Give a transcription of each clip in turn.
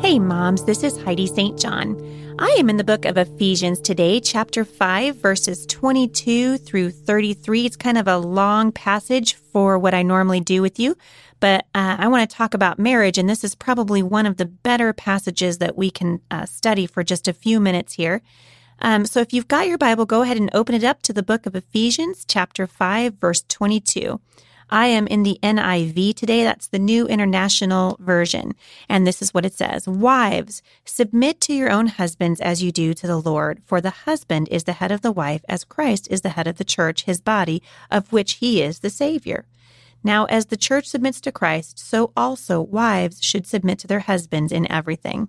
Hey, moms. This is Heidi St. John. I am in the book of Ephesians today, chapter 5, verses 22 through 33. It's kind of a long passage for what I normally do with you, but uh, I want to talk about marriage, and this is probably one of the better passages that we can uh, study for just a few minutes here. Um, so if you've got your Bible, go ahead and open it up to the book of Ephesians, chapter 5, verse 22. I am in the NIV today. That's the New International Version. And this is what it says Wives, submit to your own husbands as you do to the Lord, for the husband is the head of the wife, as Christ is the head of the church, his body, of which he is the Savior. Now, as the church submits to Christ, so also wives should submit to their husbands in everything.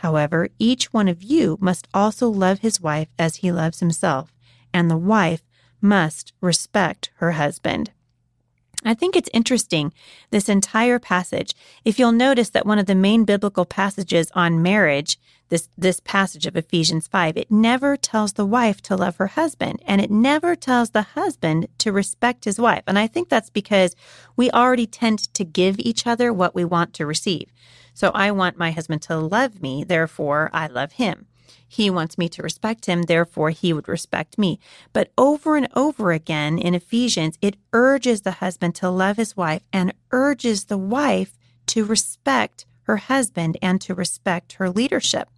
However, each one of you must also love his wife as he loves himself, and the wife must respect her husband. I think it's interesting, this entire passage. If you'll notice that one of the main biblical passages on marriage, this, this passage of Ephesians 5, it never tells the wife to love her husband and it never tells the husband to respect his wife. And I think that's because we already tend to give each other what we want to receive. So I want my husband to love me, therefore I love him. He wants me to respect him, therefore he would respect me. But over and over again in Ephesians, it urges the husband to love his wife and urges the wife to respect her husband and to respect her leadership.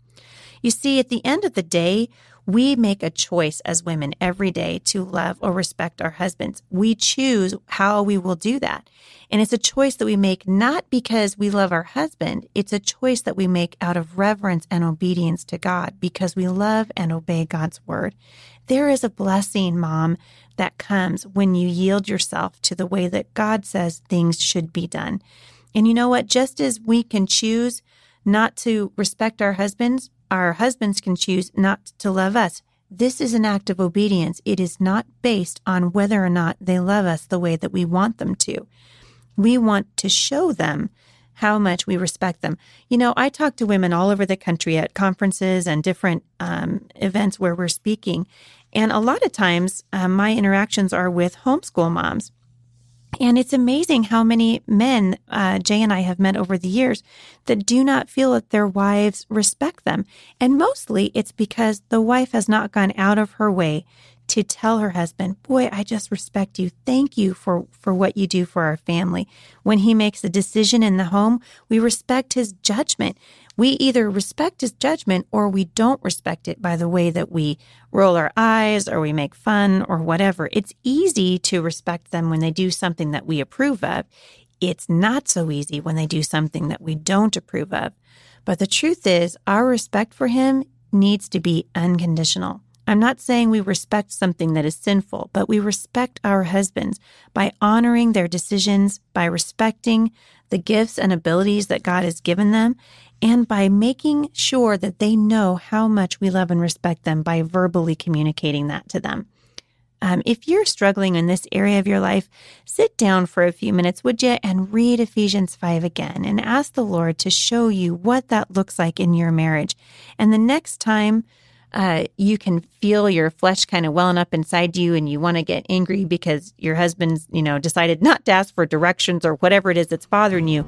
You see, at the end of the day, we make a choice as women every day to love or respect our husbands. We choose how we will do that. And it's a choice that we make not because we love our husband. It's a choice that we make out of reverence and obedience to God because we love and obey God's word. There is a blessing, mom, that comes when you yield yourself to the way that God says things should be done. And you know what? Just as we can choose not to respect our husbands, our husbands can choose not to love us. This is an act of obedience. It is not based on whether or not they love us the way that we want them to. We want to show them how much we respect them. You know, I talk to women all over the country at conferences and different um, events where we're speaking. And a lot of times, uh, my interactions are with homeschool moms. And it's amazing how many men uh, Jay and I have met over the years that do not feel that their wives respect them. And mostly it's because the wife has not gone out of her way to tell her husband, boy, I just respect you. Thank you for, for what you do for our family. When he makes a decision in the home, we respect his judgment. We either respect his judgment or we don't respect it by the way that we roll our eyes or we make fun or whatever. It's easy to respect them when they do something that we approve of. It's not so easy when they do something that we don't approve of. But the truth is, our respect for him needs to be unconditional. I'm not saying we respect something that is sinful, but we respect our husbands by honoring their decisions, by respecting the gifts and abilities that God has given them, and by making sure that they know how much we love and respect them by verbally communicating that to them. Um, if you're struggling in this area of your life, sit down for a few minutes, would you, and read Ephesians 5 again and ask the Lord to show you what that looks like in your marriage. And the next time uh, you can feel your flesh kind of welling up inside you and you want to get angry because your husband's, you know, decided not to ask for directions or whatever it is that's bothering you,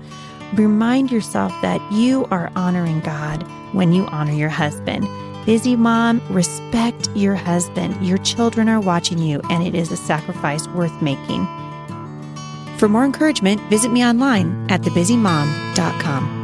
remind yourself that you are honoring God when you honor your husband. Busy mom, respect your husband. Your children are watching you, and it is a sacrifice worth making. For more encouragement, visit me online at thebusymom.com.